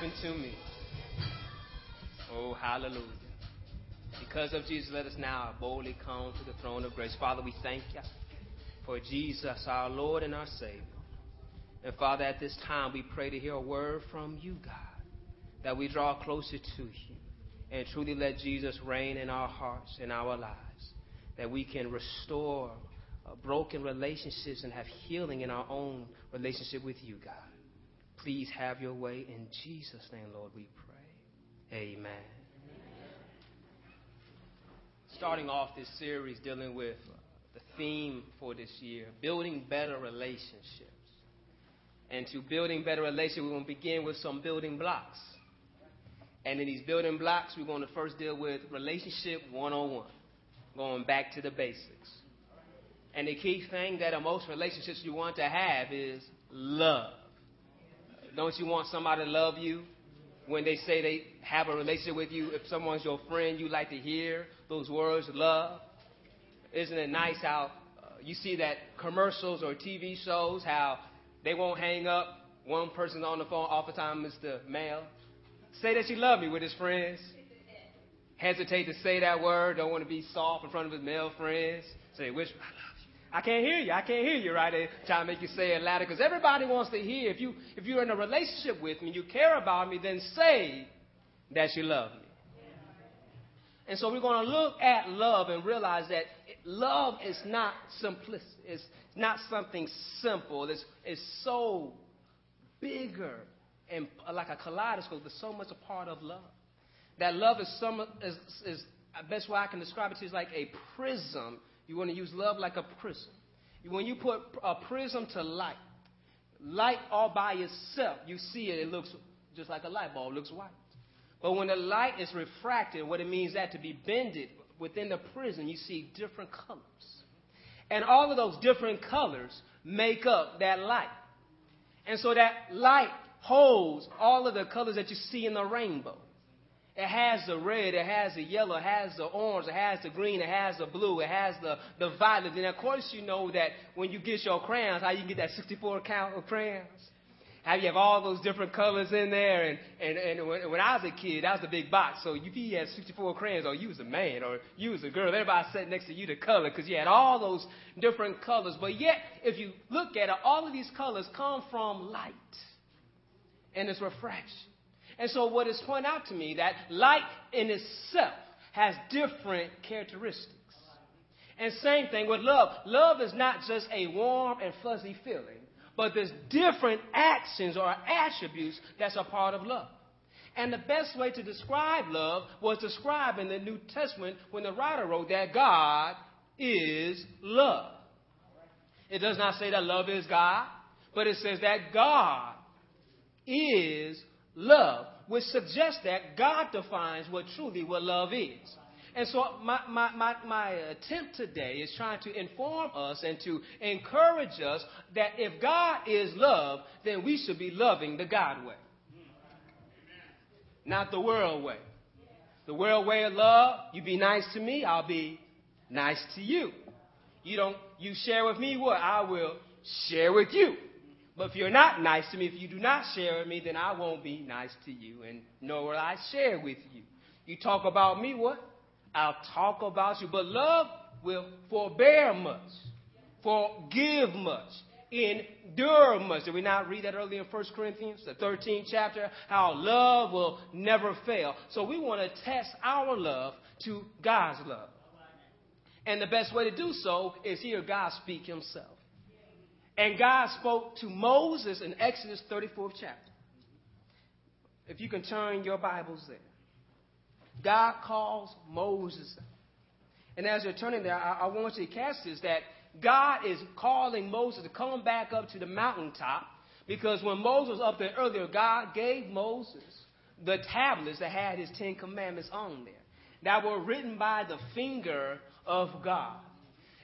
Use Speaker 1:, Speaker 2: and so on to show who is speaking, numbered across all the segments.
Speaker 1: happened to me. Oh, hallelujah. Because of Jesus, let us now boldly come to the throne of grace. Father, we thank you for Jesus, our Lord and our Savior. And Father, at this time, we pray to hear a word from you, God, that we draw closer to you and truly let Jesus reign in our hearts and our lives, that we can restore broken relationships and have healing in our own relationship with you, God. Please have your way in Jesus' name, Lord, we pray. Amen. Starting off this series dealing with the theme for this year building better relationships. And to building better relationships, we're going to begin with some building blocks. And in these building blocks, we're going to first deal with relationship 101, going back to the basics. And the key thing that in most relationships you want to have is love. Don't you want somebody to love you? When they say they have a relationship with you, if someone's your friend, you like to hear those words, love. Isn't it nice how uh, you see that commercials or TV shows, how they won't hang up. One person on the phone, oftentimes it's the male. Say that you love me with his friends. Hesitate to say that word, don't want to be soft in front of his male friends. Say, which I can't hear you. I can't hear you, right? They try to make you say it louder because everybody wants to hear. If you if you're in a relationship with me, you care about me, then say that you love me. And so we're going to look at love and realize that love is not simplicity. It's not something simple. It's, it's so bigger and like a kaleidoscope. There's so much a part of love. That love is some is, is best way I can describe it to you is like a prism you want to use love like a prism. When you put a prism to light, light all by itself, you see it, it looks just like a light bulb, looks white. But when the light is refracted, what it means that to be bended within the prism, you see different colors. And all of those different colors make up that light. And so that light holds all of the colors that you see in the rainbow. It has the red, it has the yellow, it has the orange, it has the green, it has the blue, it has the, the violet. And of course, you know that when you get your crayons, how you get that 64 count of crayons. How you have all those different colors in there. And, and, and when, when I was a kid, that was the big box. So if you had 64 crayons, or you was a man, or you was a girl, everybody sat next to you to color because you had all those different colors. But yet, if you look at it, all of these colors come from light and it's refraction. And so what is pointed out to me that light in itself has different characteristics. And same thing with love. Love is not just a warm and fuzzy feeling, but there's different actions or attributes that's a part of love. And the best way to describe love was described in the New Testament when the writer wrote that God is love. It does not say that love is God, but it says that God is love, which suggests that God defines what truly what love is. And so my, my, my, my, attempt today is trying to inform us and to encourage us that if God is love, then we should be loving the God way. Not the world way. The world way of love, you be nice to me, I'll be nice to you. You don't you share with me what I will share with you. But if you're not nice to me, if you do not share with me, then I won't be nice to you, and nor will I share with you. You talk about me, what? I'll talk about you. But love will forbear much, forgive much, endure much. Did we not read that earlier in 1 Corinthians, the 13th chapter? How love will never fail. So we want to test our love to God's love. And the best way to do so is hear God speak Himself. And God spoke to Moses in Exodus 34th chapter. If you can turn your Bibles there. God calls Moses. And as you're turning there, I, I want you to catch this that God is calling Moses to come back up to the mountaintop because when Moses was up there earlier, God gave Moses the tablets that had his Ten Commandments on there that were written by the finger of God.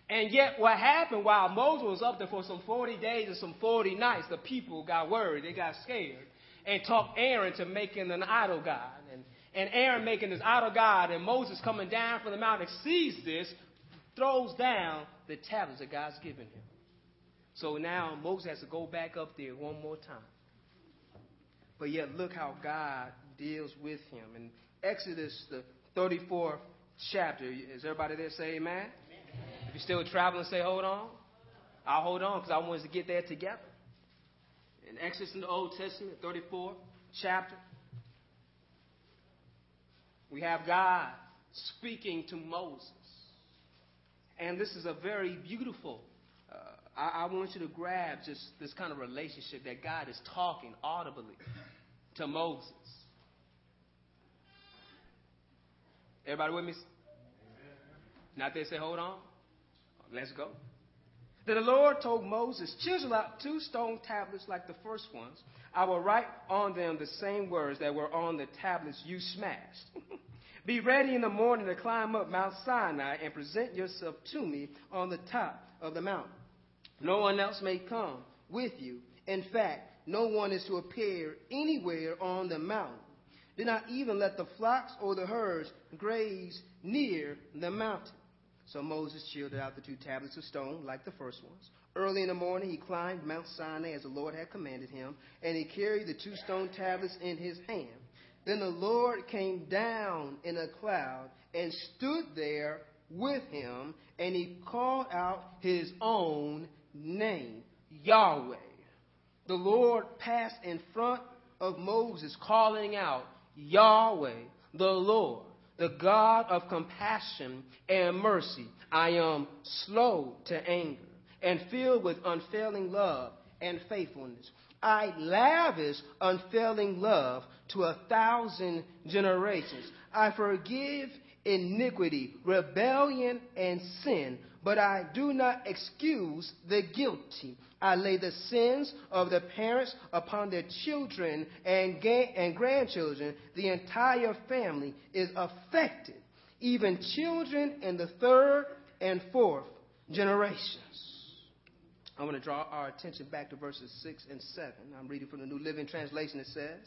Speaker 1: And yet, what happened while Moses was up there for some 40 days and some 40 nights, the people got worried. They got scared and talked Aaron to making an idol god. And, and Aaron making this idol god, and Moses coming down from the mountain sees this, throws down the tablets that God's given him. So now Moses has to go back up there one more time. but yet look how God deals with him. In Exodus, the 34th chapter, is everybody there say amen? If you're still traveling, say hold on. I'll hold on because I want us to get there together. In Exodus in the Old Testament, 34 chapter, we have God speaking to Moses. And this is a very beautiful, uh, I, I, want you to grab just this kind of relationship that God is talking audibly to Moses. Everybody with me? Not there, say, hold on. Let's go. Then the Lord told Moses, Chisel out two stone tablets like the first ones. I will write on them the same words that were on the tablets you smashed. Be ready in the morning to climb up Mount Sinai and present yourself to me on the top of the mountain. No one else may come with you. In fact, no one is to appear anywhere on the mountain. Do not even let the flocks or the herds graze near the mountain. So Moses shielded out the two tablets of stone like the first ones. Early in the morning, he climbed Mount Sinai as the Lord had commanded him, and he carried the two stone tablets in his hand. Then the Lord came down in a cloud and stood there with him, and he called out his own name, Yahweh. The Lord passed in front of Moses, calling out, Yahweh, the Lord the God of compassion and mercy. I am slow to anger and filled with unfailing love and faithfulness. I lavish unfailing love to a thousand generations. I forgive iniquity, rebellion, and sin, but I do not excuse the guilty. I lay the sins of the parents upon their children and, ga- and grandchildren. The entire family is affected, even children in the third and fourth generations. I want to draw our attention back to verses 6 and 7. I'm reading from the New Living Translation. It says,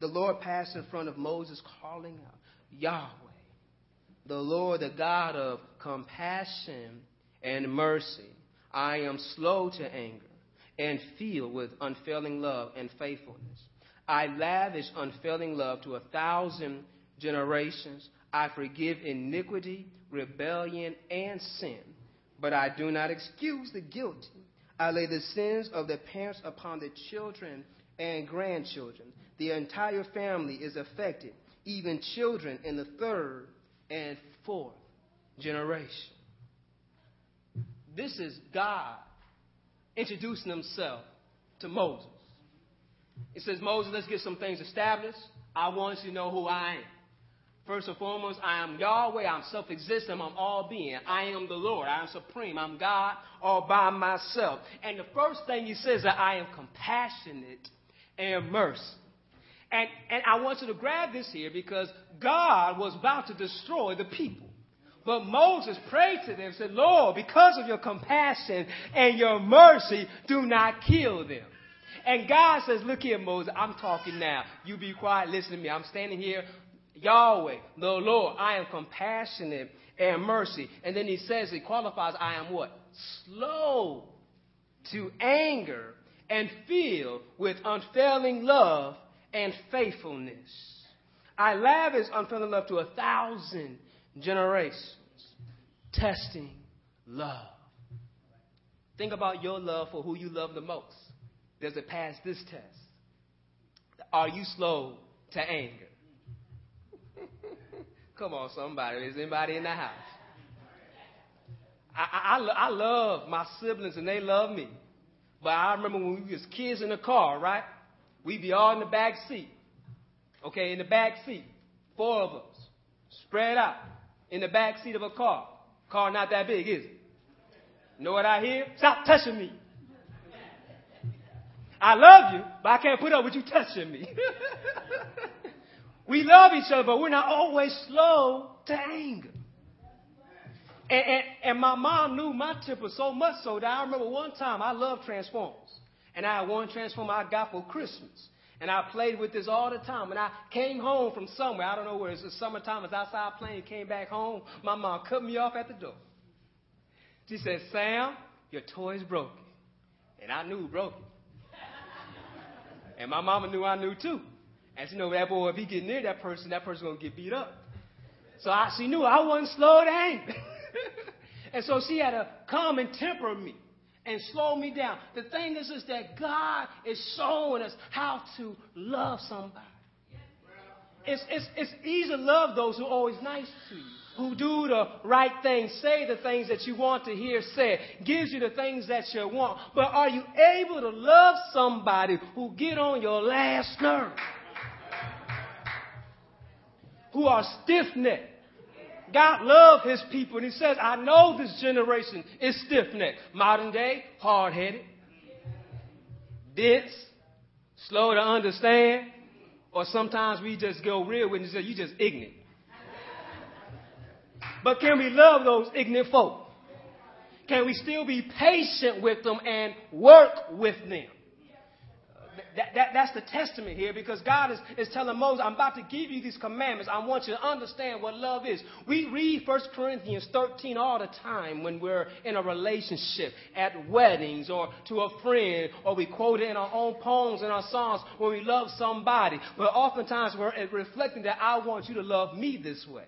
Speaker 1: The Lord passed in front of Moses, calling out, Yahweh, the Lord, the God of compassion and mercy. I am slow to anger and filled with unfailing love and faithfulness. I lavish unfailing love to a thousand generations. I forgive iniquity, rebellion, and sin, but I do not excuse the guilty. I lay the sins of the parents upon the children and grandchildren. The entire family is affected, even children in the third and fourth generation. This is God introducing himself to Moses. He says, Moses, let's get some things established. I want you to know who I am. First and foremost, I am Yahweh. I'm self existent. I'm all being. I am the Lord. I am supreme. I'm God all by myself. And the first thing he says is that I am compassionate and merciful. And, and I want you to grab this here because God was about to destroy the people. But Moses prayed to them, said, Lord, because of your compassion and your mercy, do not kill them. And God says, Look here, Moses, I'm talking now. You be quiet, listen to me. I'm standing here. Yahweh, the Lord, I am compassionate and mercy. And then he says, he qualifies, I am what? Slow to anger and filled with unfailing love and faithfulness. I lavish unfailing love to a thousand generations testing love. Think about your love for who you love the most. Does it pass this test? Are you slow to anger? Come on, somebody. Is anybody in the house? I, I, I love my siblings and they love me. But I remember when we was kids in the car, right? We'd be all in the back seat. Okay, in the back seat. Four of us. Spread out in the back seat of a car. Car not that big, is it? Know what I hear? Stop touching me. I love you, but I can't put up with you touching me. we love each other, but we're not always slow to anger. And, and, and, my mom knew my temper so much so that I remember one time I loved Transformers. And I had one Transformer I got for Christmas. And I played with this all the time. And I came home from somewhere, I don't know where, it's the summertime, I was outside playing, came back home. My mom cut me off at the door. She said, Sam, your toy's broken. And I knew broken. and my mama knew I knew too. And she know that boy, if he get near that person, that person gonna get beat up. So I, she knew I wasn't slow to anger. and so she had to come and temper me and slow me down. The thing is, is that God is showing us how to love somebody. It's, it's, it's easy to love those who are always nice to you, who do the right thing, say the things that you want to hear said, gives you the things that you want. But are you able to love somebody who get on your last nerve? Who are stiff-necked? God loves his people, and he says, I know this generation is stiff-necked. Modern day, hard-headed, dense, slow to understand, or sometimes we just go real with and say, you just ignorant. But can we love those ignorant folk? Can we still be patient with them and work with them? That, that, that's the testament here because God is, is telling Moses, I'm about to give you these commandments. I want you to understand what love is. We read 1 Corinthians 13 all the time when we're in a relationship, at weddings, or to a friend, or we quote it in our own poems and our songs when we love somebody. But oftentimes we're eh, reflecting that I want you to love me this way.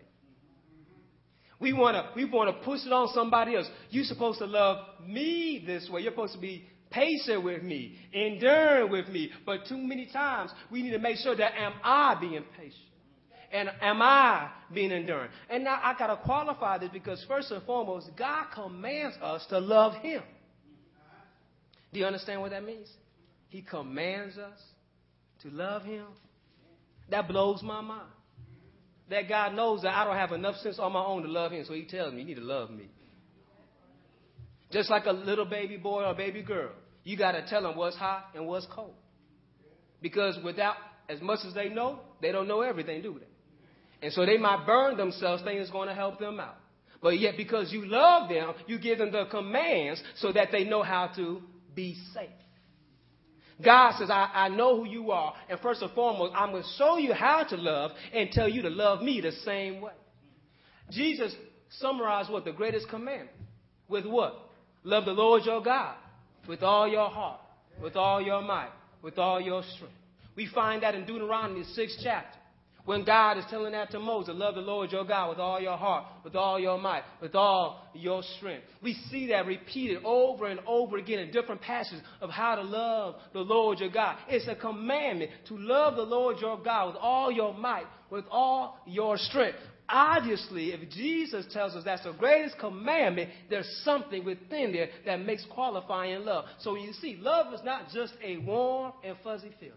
Speaker 1: We want to we want to push it on somebody else. You're supposed to love me this way. You're supposed to be patient with me, enduring with me. But too many times we need to make sure that am I being patient? And am I being enduring? And now I gotta qualify this because first and foremost, God commands us to love Him. Do you understand what that means? He commands us to love Him. That blows my mind. That God knows that I don't have enough sense on my own to love Him, so He tells me, You need to love me. Just like a little baby boy or baby girl, you got to tell them what's hot and what's cold. Because without as much as they know, they don't know everything, do they? And so they might burn themselves thinking it's going to help them out. But yet, because you love them, you give them the commands so that they know how to be safe. God says, I, I know who you are, and first and foremost, I'm going to show you how to love and tell you to love me the same way. Jesus summarized what? The greatest commandment. With what? Love the Lord your God with all your heart, with all your might, with all your strength. We find that in Deuteronomy, the sixth chapter, when God is telling that to Moses, love the Lord your God with all your heart, with all your might, with all your strength. We see that repeated over and over again in different passages of how to love the Lord your God. It's a commandment to love the Lord your God with all your might, with all your strength. Obviously, if Jesus tells us that's the greatest commandment, there's something within there that makes qualifying love. So you see, love is not just a warm and fuzzy feeling.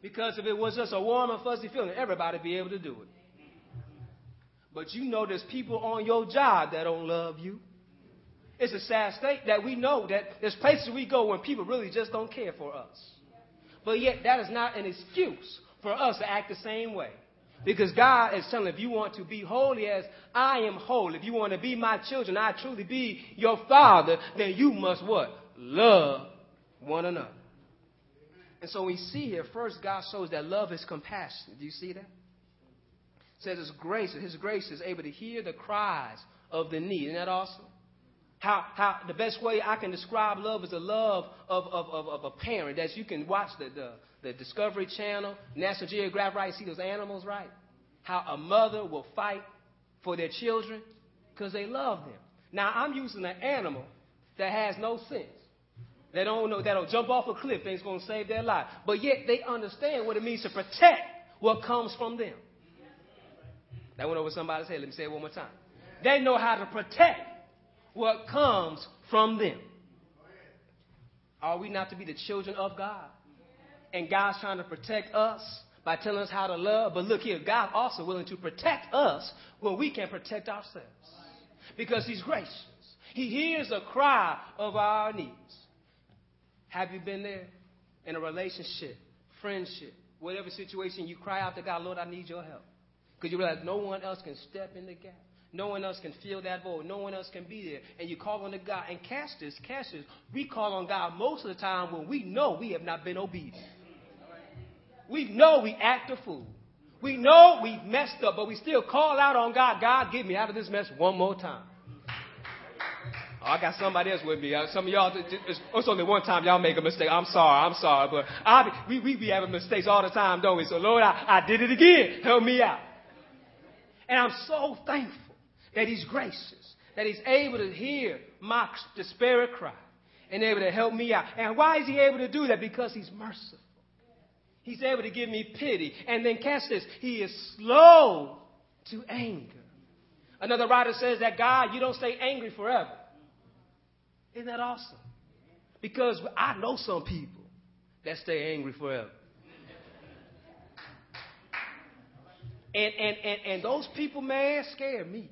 Speaker 1: Because if it was just a warm and fuzzy feeling, everybody would be able to do it. But you know there's people on your job that don't love you. It's a sad state that we know that there's places we go when people really just don't care for us. But yet that is not an excuse for us to act the same way. Because God is telling, if you want to be holy as I am holy, if you want to be my children, I truly be your father, then you must what? Love one another. And so we see here, first, God shows that love is compassion. Do you see that? It says His grace, His grace is able to hear the cries of the need. Isn't that awesome? How, how the best way I can describe love is the love of, of, of, of a parent that you can watch the, the, the Discovery Channel, National Geographic, right? See those animals, right? How a mother will fight for their children because they love them. Now, I'm using an animal that has no sense. They don't know that'll jump off a cliff, going to save their life. But yet they understand what it means to protect what comes from them. That went over somebody's head. Let me say it one more time. They know how to protect what comes from them. Are we not to be the children of God? and God's trying to protect us by telling us how to love. But look here, God also willing to protect us when we can't protect ourselves. Because He's gracious. He hears the cry of our needs. Have you been there in a relationship, friendship, whatever situation you cry out to God, Lord, I need your help? Because you realize no one else can step in the gap. No one else can fill that void. No one else can be there. And you call on the God. And catch this. We call on God most of the time when we know we have not been obedient. We know we act a fool. We know we've messed up, but we still call out on God. God, get me out of this mess one more time. Oh, I got somebody else with me. Uh, some of y'all, it's, it's, only one time y'all make a mistake. I'm sorry, I'm sorry, but I we, we be having mistakes all the time, don't we? So Lord, I, I did it again. Help me out. And I'm so thankful that He's gracious, that He's able to hear my despair cry and able to help me out. And why is He able to do that? Because He's merciful. He's able to give me pity. And then catch this. He is slow to anger. Another writer says that God, you don't stay angry forever. Isn't that awesome? Because I know some people that stay angry forever. And, and, and, and those people, man, scare me.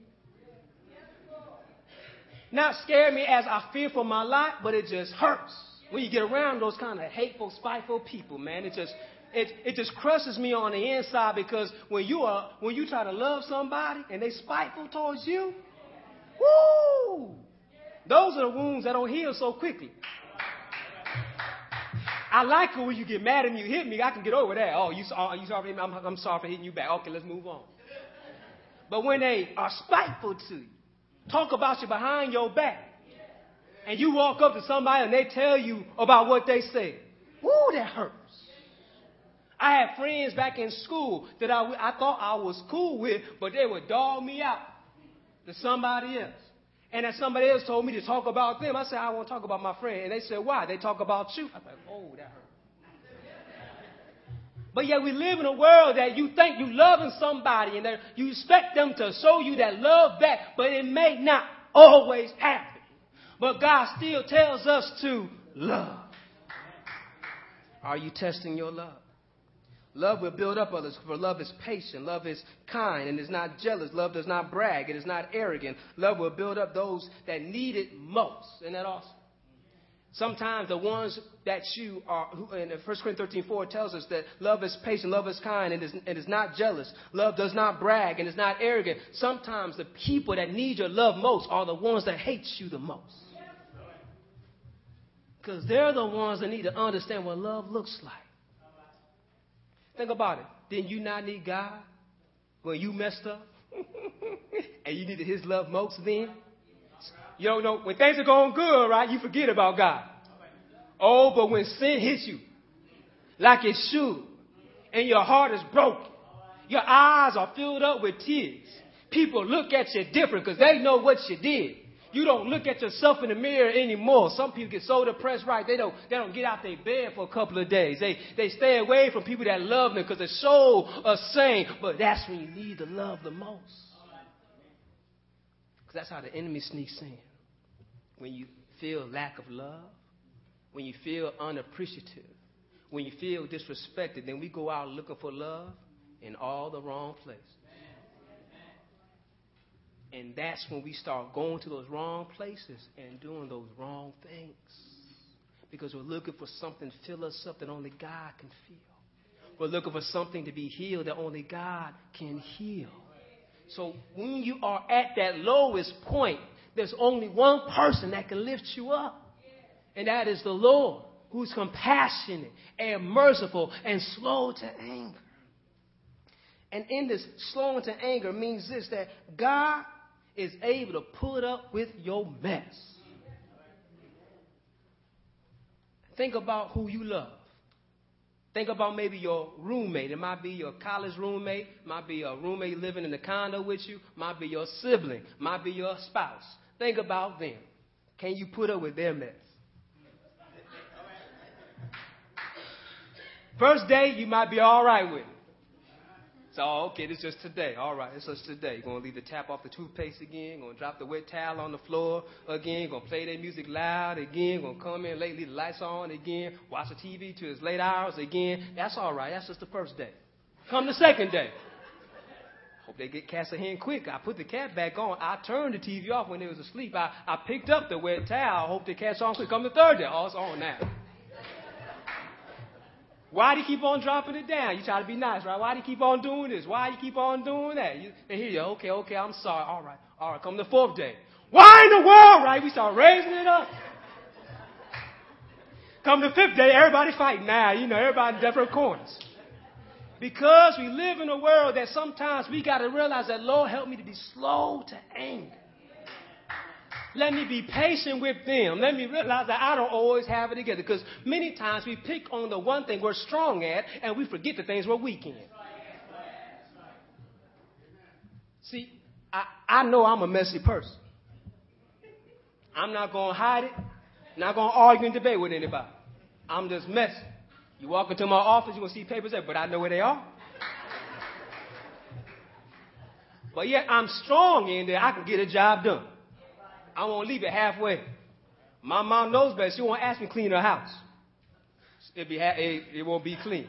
Speaker 1: Not scare me as I fear for my life, but it just hurts when you get around those kind of hateful, spiteful people, man. It just it, it just crushes me on the inside because when you are when you try to love somebody and they spiteful towards you, woo! Those are the wounds that don't heal so quickly. I like it when you get mad and you hit me, I can get over that. Oh, you, oh, you sorry, I'm, I'm sorry for hitting you back. Okay, let's move on. But when they are spiteful to you, talk about you behind your back, and you walk up to somebody and they tell you about what they say, woo, that hurts. I had friends back in school that I, I thought I was cool with, but they would dog me out to somebody else. And as somebody else told me to talk about them, I said, I want to talk about my friend. And they said, why? They talk about you. I like, oh, that hurt. But yet we live in a world that you think you loving somebody and that you expect them to show you that love back, but it may not always happen. But God still tells us to love. Are you testing your love? Love will build up others, for love is patient, love is kind, and is not jealous. Love does not brag, it is not arrogant. Love will build up those that need it most. Isn't that awesome? Sometimes the ones that you are, in 1 Corinthians 13, 4 tells us that love is patient, love is kind, and is, and is not jealous. Love does not brag and is not arrogant. Sometimes the people that need your love most are the ones that hate you the most. Because they're the ones that need to understand what love looks like. Think about it. Didn't you not need God when you messed up? and you needed His love most then? You don't know, when things are going good, right, you forget about God. Oh, but when sin hits you, like it should, and your heart is broken, your eyes are filled up with tears, people look at you different because they know what you did. You don't look at yourself in the mirror anymore. Some people get so depressed, right? They don't, they don't get out their bed for a couple of days. They, they stay away from people that love them because they're so saying, but that's when you need to love the most. Because that's how the enemy sneaks in. When you feel lack of love, when you feel unappreciative, when you feel disrespected, then we go out looking for love in all the wrong places. And that's when we start going to those wrong places and doing those wrong things. Because we're looking for something to fill us up that only God can feel. We're looking for something to be healed that only God can heal. So when you are at that lowest point, there's only one person that can lift you up. And that is the Lord, who's compassionate and merciful and slow to anger. And in this slow to anger means this that God is able to put up with your mess. Think about who you love. Think about maybe your roommate. It might be your college roommate, might be a roommate living in the condo with you, might be your sibling, might be your spouse. Think about them. Can you put up with their mess? First day, you might be all right with it. So, okay, this is just today. All right, it's just today. You're going to leave the tap off the toothpaste again. Going to drop the wet towel on the floor again. Going to play their music loud again. Going to come in late, leave the lights on again. Watch the TV to its late hours again. That's all right. That's just the first day. Come the second day. Hope they get cast a hand quick. I put the cat back on. I turned the TV off when they was asleep. I, I picked up the wet towel. Hope the cat's on quick. Come the third day. Oh, it's on now. Why do you keep on dropping it down? You try to be nice, right? Why do you keep on doing this? Why do you keep on doing that? You, they hear you, okay, okay, I'm sorry. All right, all right, come the fourth day. Why in the world, right? We start raising it up. Come the fifth day, everybody fighting now. You know, everybody in different corners. Because we live in a world that sometimes we got to realize that, Lord, help me to be slow to anger. Let me be patient with them. Let me realize that I don't always have it together. Because many times we pick on the one thing we're strong at and we forget the things we're weak in. See, I, I know I'm a messy person. I'm not going to hide it. Not going to argue and debate with anybody. I'm just messy. You walk into my office, you're going to see papers there, but I know where they are. But yet I'm strong in there. I can get a job done. I won't leave it halfway. My mom knows better. She won't ask me to clean her house. It'll be ha- it, it won't be clean.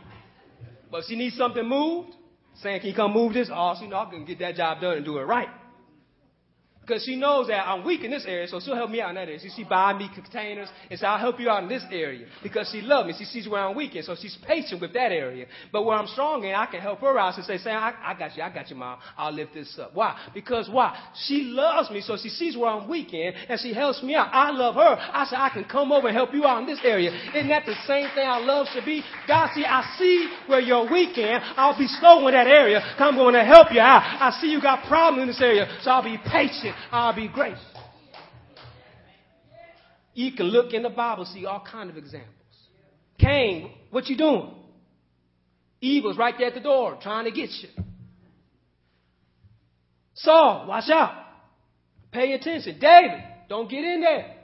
Speaker 1: But she needs something moved. Saying, can you come move this? Oh, she know I can get that job done and do it right. Because she knows that I'm weak in this area, so she'll help me out in that area. So she buy me containers and say, I'll help you out in this area. Because she loves me. She sees where I'm weak in, so she's patient with that area. But where I'm strong in, I can help her out. She say, Sam, I, I got you, I got you, mom. I'll lift this up. Why? Because why? She loves me, so she sees where I'm weak in, and she helps me out. I love her. I say, I can come over and help you out in this area. Isn't that the same thing I love should be? God, see, I see where you're weak in. I'll be slow in that area. I'm going to help you out. I see you got problems in this area, so I'll be patient. I'll be gracious. You can look in the Bible, see all kind of examples. Cain, what you doing? Evil's right there at the door trying to get you. Saul, watch out. Pay attention. David, don't get in there.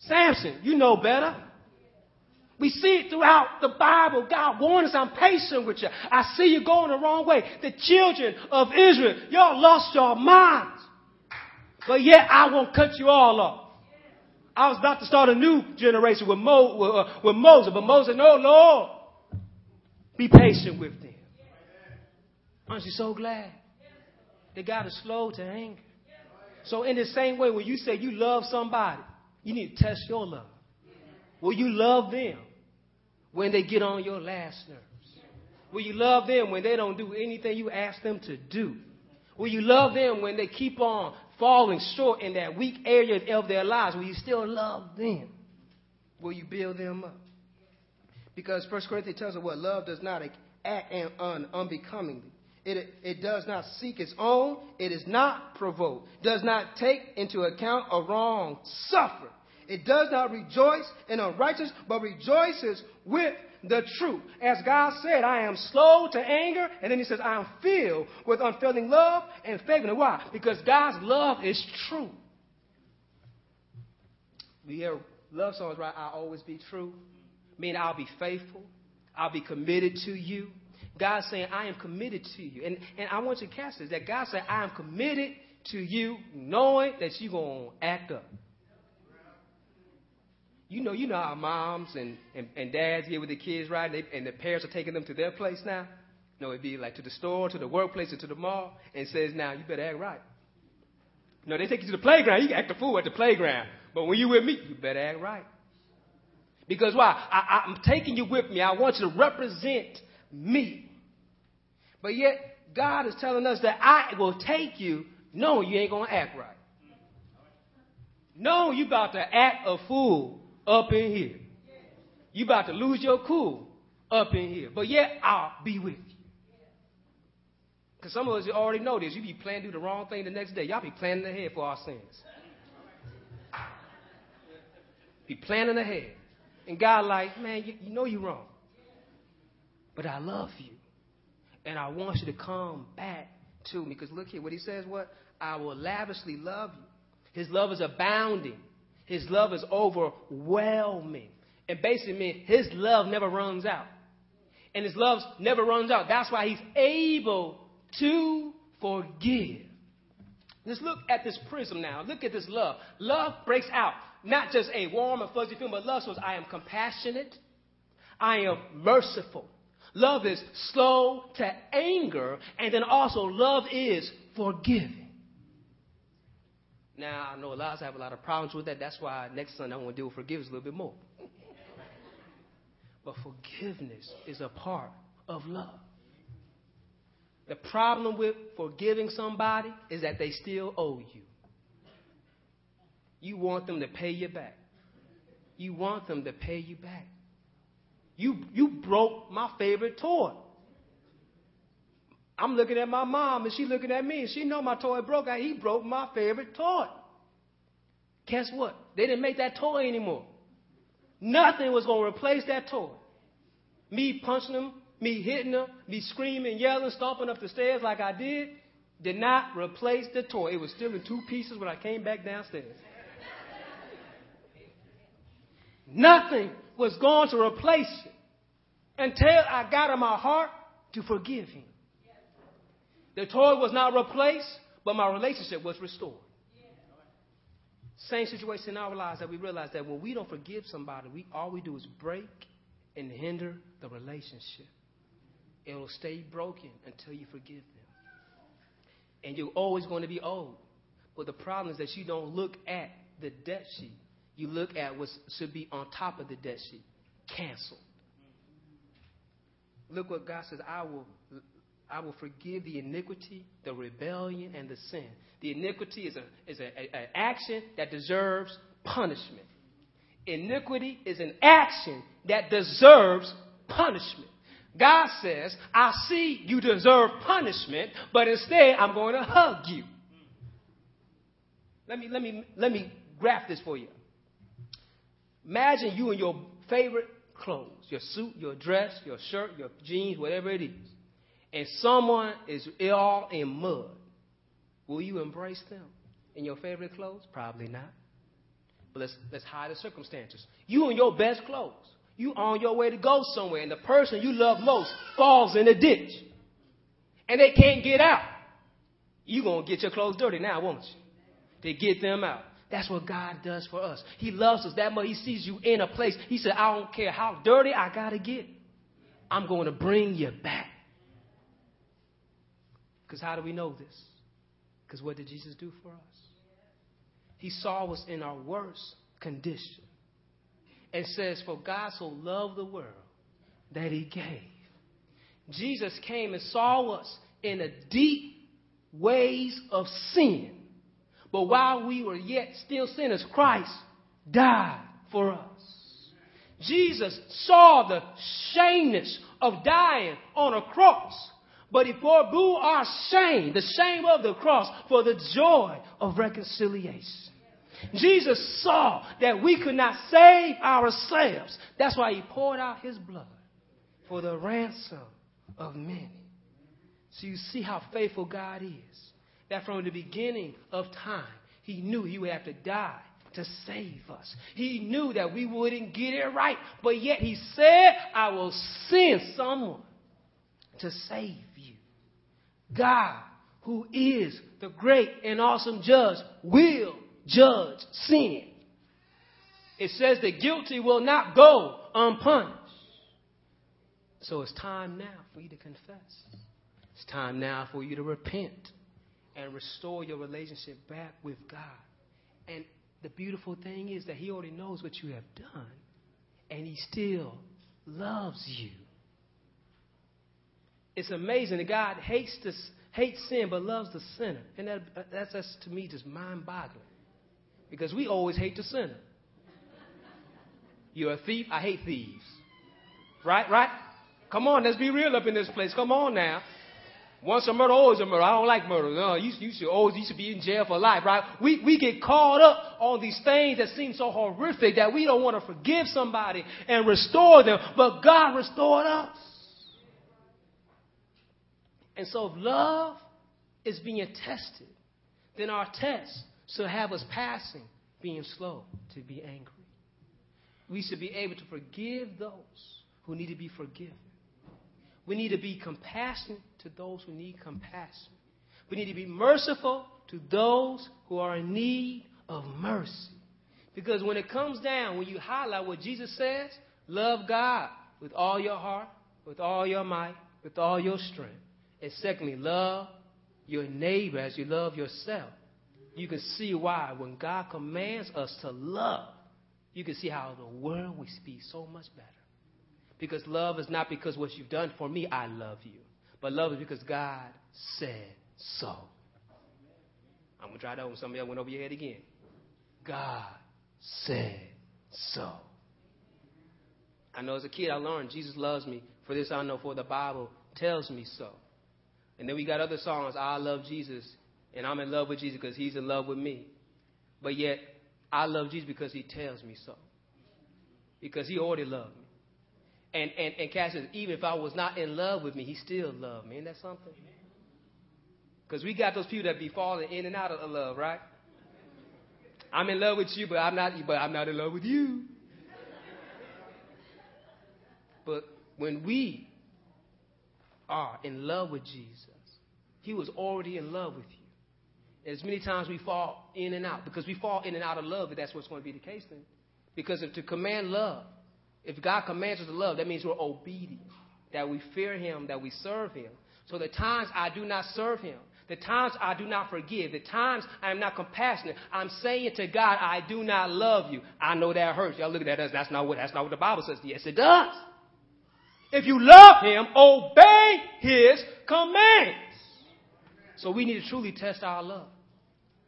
Speaker 1: Samson, you know better. We see it throughout the Bible. God warns us, I'm patient with you. I see you going the wrong way. The children of Israel, y'all lost your minds. But yet I won't cut you all off. I was about to start a new generation with, Mo, with, uh, with Moses, but Moses, no, Lord, be patient with them. Aren't you so glad that God is slow to anger? So in the same way, when you say you love somebody, you need to test your love. Will you love them when they get on your last nerves? Will you love them when they don't do anything you ask them to do? Will you love them when they keep on falling short in that weak area of their lives? Will you still love them? Will you build them up? Because First Corinthians tells us what love does not act un- unbecomingly. It, it does not seek its own. It is not provoked. Does not take into account a wrong suffer. It does not rejoice in unrighteousness, but rejoices with the truth. As God said, I am slow to anger, and then he says, I am filled with unfailing love and favor. Why? Because God's love is true. We hear love songs, right? I'll always be true. Meaning I'll be faithful. I'll be committed to you. God's saying, I am committed to you. And, and I want you to catch this, that God said, I am committed to you, knowing that you're going to act up. You know, you know how moms and, and, and dads get with the kids, right? And, they, and the parents are taking them to their place now. No, it'd be like to the store, to the workplace, or to the mall, and says, now, you better act right. No, they take you to the playground. You can act a fool at the playground. But when you with me, you better act right. Because why? I, I'm taking you with me. I want you to represent me. But yet, God is telling us that I will take you knowing you ain't going to act right. No, you about to act a fool up in here. You about to lose your cool up in here. But yet, I'll be with you. Because some of us already know this. You be planning to do the wrong thing the next day. Y'all be planning ahead for our sins. Be planning ahead. And God like, man, you, you know you're wrong. But I love you. And I want you to come back to me. Because look here, what he says, what? I will lavishly love you. His love is abounding. His love is overwhelming. And basically means his love never runs out. And his love never runs out. That's why he's able to forgive. Let's look at this prism now. Look at this love. Love breaks out. Not just a warm and fuzzy feeling, but love says, I am compassionate. I am merciful. Love is slow to anger. And then also, love is forgiving. Now, I know a lot of us have a lot of problems with that. That's why next Sunday I want to deal with forgiveness a little bit more. but forgiveness is a part of love. The problem with forgiving somebody is that they still owe you. You want them to pay you back. You want them to pay you back. You, you broke my favorite toy. I'm looking at my mom and she looking at me and she know my toy broke. He broke my favorite toy. Guess what? They didn't make that toy anymore. Nothing was going to replace that toy. Me punching him, me hitting him, me screaming, yelling, stomping up the stairs like I did, did not replace the toy. It was still in two pieces when I came back downstairs. Nothing was going to replace it until I got in my heart to forgive him. The toy was not replaced, but my relationship was restored. Same situation in our lives that we realize that when we don't forgive somebody, we all we do is break and hinder the relationship. It will stay broken until you forgive them. And you're always going to be old. But the problem is that you don't look at the debt sheet. You look at what should be on top of the debt sheet. Canceled. Look what God says, I will I will forgive the iniquity, the rebellion, and the sin. The iniquity is, a, an action that deserves punishment. Iniquity is an action that deserves punishment. God says, I see you deserve punishment, but instead I'm going to hug you. Let me, let me, let me graph this for you. Imagine you in your favorite clothes, your suit, your dress, your shirt, your jeans, whatever it is and someone is all in mud, will you embrace them in your favorite clothes? Probably not. But let's, let's hide the circumstances. You in your best clothes. You on your way to go somewhere, and the person you love most falls in a ditch. And they can't get out. you going to get your clothes dirty now, won't you? To get them out. That's what God does for us. He loves us that much. He sees you in a place. He said, I don't care how dirty I got to get. I'm going to bring you back. Because how do we know this? Because what did Jesus do for us? He saw us in our worst condition and says, For God so loved the world that he gave. Jesus came and saw us in a deep ways of sin. But while we were yet still sinners, Christ died for us. Jesus saw the shameness of dying on a cross but he forbore our shame, the shame of the cross, for the joy of reconciliation. Jesus saw that we could not save ourselves. That's why he poured out his blood for the ransom of many. So you see how faithful God is. That from the beginning of time, he knew he would have to die to save us. He knew that we wouldn't get it right, but yet he said, I will send someone to save God, who is the great and awesome judge, will judge sin. It says the guilty will not go unpunished. So it's time now for you to confess. It's time now for you to repent and restore your relationship back with God. And the beautiful thing is that He already knows what you have done, and He still loves you. It's amazing that God hates this, hates sin but loves the sinner. And that, that's, that's to me just mind boggling. Because we always hate the sinner. You're a thief, I hate thieves. Right, right? Come on, let's be real up in this place. Come on now. Once a murder, always a murder. I don't like murder. No, you, you should always you should be in jail for life, right? We we get caught up on these things that seem so horrific that we don't want to forgive somebody and restore them, but God restored us. And so if love is being tested, then our test should have us passing being slow to be angry. We should be able to forgive those who need to be forgiven. We need to be compassionate to those who need compassion. We need to be merciful to those who are in need of mercy. Because when it comes down, when you highlight what Jesus says, love God with all your heart, with all your might, with all your strength. And secondly, love your neighbor as you love yourself. You can see why when God commands us to love, you can see how the world will be so much better. Because love is not because what you've done for me, I love you. But love is because God said so. I'm going to try that when somebody else went over your head again. God said so. I know as a kid I learned Jesus loves me. For this I know, for the Bible tells me so. And then we got other songs, I love Jesus, and I'm in love with Jesus because he's in love with me. But yet, I love Jesus because he tells me so. Because he already loved me. And, and, and Cass even if I was not in love with me, he still loved me. Isn't that something? Because we got those people that be falling in and out of love, right? I'm in love with you, but I'm not, but I'm not in love with you. But when we are in love with Jesus, He was already in love with you. As many times we fall in and out, because we fall in and out of love, but that's what's going to be the case then. Because if to command love, if God commands us to love, that means we're obedient, that we fear Him, that we serve Him. So the times I do not serve Him, the times I do not forgive, the times I am not compassionate, I'm saying to God, I do not love you. I know that hurts. Y'all look at that. That's not what, that's not what the Bible says. Yes, it does. If you love Him, obey His commands. So we need to truly test our love.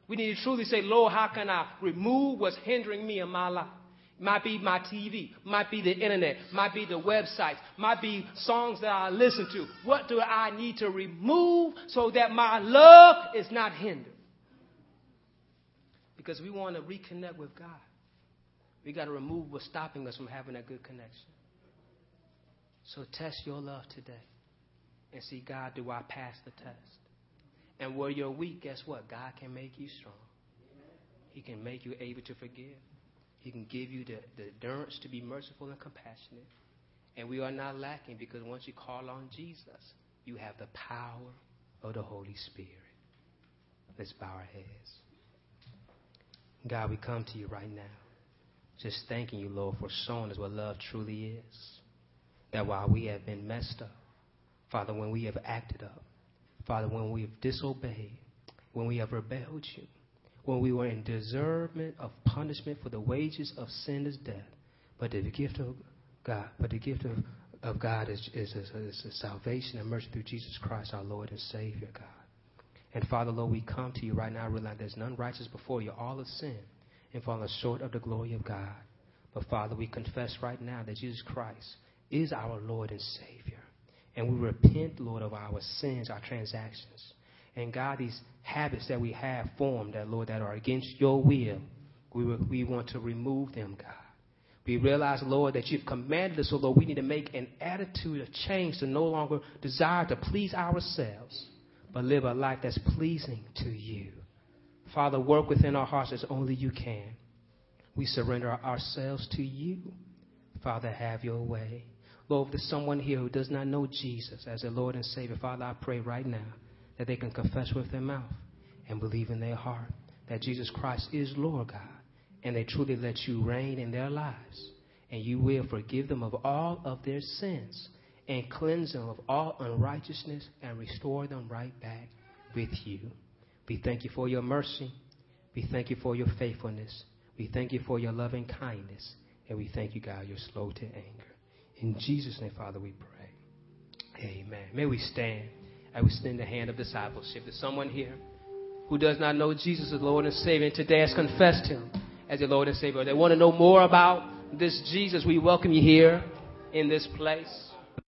Speaker 1: We need to truly say, Lord, how can I remove what's hindering me in my life? Might be my TV, might be the internet, might be the websites, might be songs that I listen to. What do I need to remove so that my love is not hindered? Because we want to reconnect with God. We got to remove what's stopping us from having that good connection. So test your love today and see, God, do I pass the test? And where you're weak, guess what? God can make you strong. He can make you able to forgive. He can give you the, the endurance to be merciful and compassionate. And we are not lacking because once you call on Jesus, you have the power of the Holy Spirit. Let's bow our heads. God, we come to you right now. Just thanking you, Lord, for showing us what love truly is. That while we have been messed up, Father, when we have acted up, Father, when we have disobeyed, when we have rebelled you, when we were in deservement of punishment for the wages of sin is death. But the gift of God, but the gift of, of God is, is, is, is salvation and mercy through Jesus Christ, our Lord and Savior, God. And Father, Lord, we come to you right now, realize there's none righteous before you. All of sin and fallen short of the glory of God. But Father, we confess right now that Jesus Christ is our Lord and Savior. And we repent, Lord, of our sins, our transactions. And God, these habits that we have formed, that Lord, that are against your will, we, we want to remove them, God. We realize, Lord, that you've commanded us, so Lord, we need to make an attitude of change to no longer desire to please ourselves, but live a life that's pleasing to you. Father, work within our hearts as only you can. We surrender ourselves to you. Father, have your way. Lord, if there's someone here who does not know Jesus as their Lord and Savior, Father, I pray right now that they can confess with their mouth and believe in their heart that Jesus Christ is Lord God, and they truly let you reign in their lives, and you will forgive them of all of their sins and cleanse them of all unrighteousness and restore them right back with you. We thank you for your mercy. We thank you for your faithfulness. We thank you for your loving kindness. And we thank you, God, you're slow to anger. In Jesus' name, Father, we pray. Amen. May we stand. I will extend the hand of discipleship. There's someone here who does not know Jesus as Lord and Savior and today has confessed Him as your Lord and Savior. They want to know more about this Jesus. We welcome you here in this place.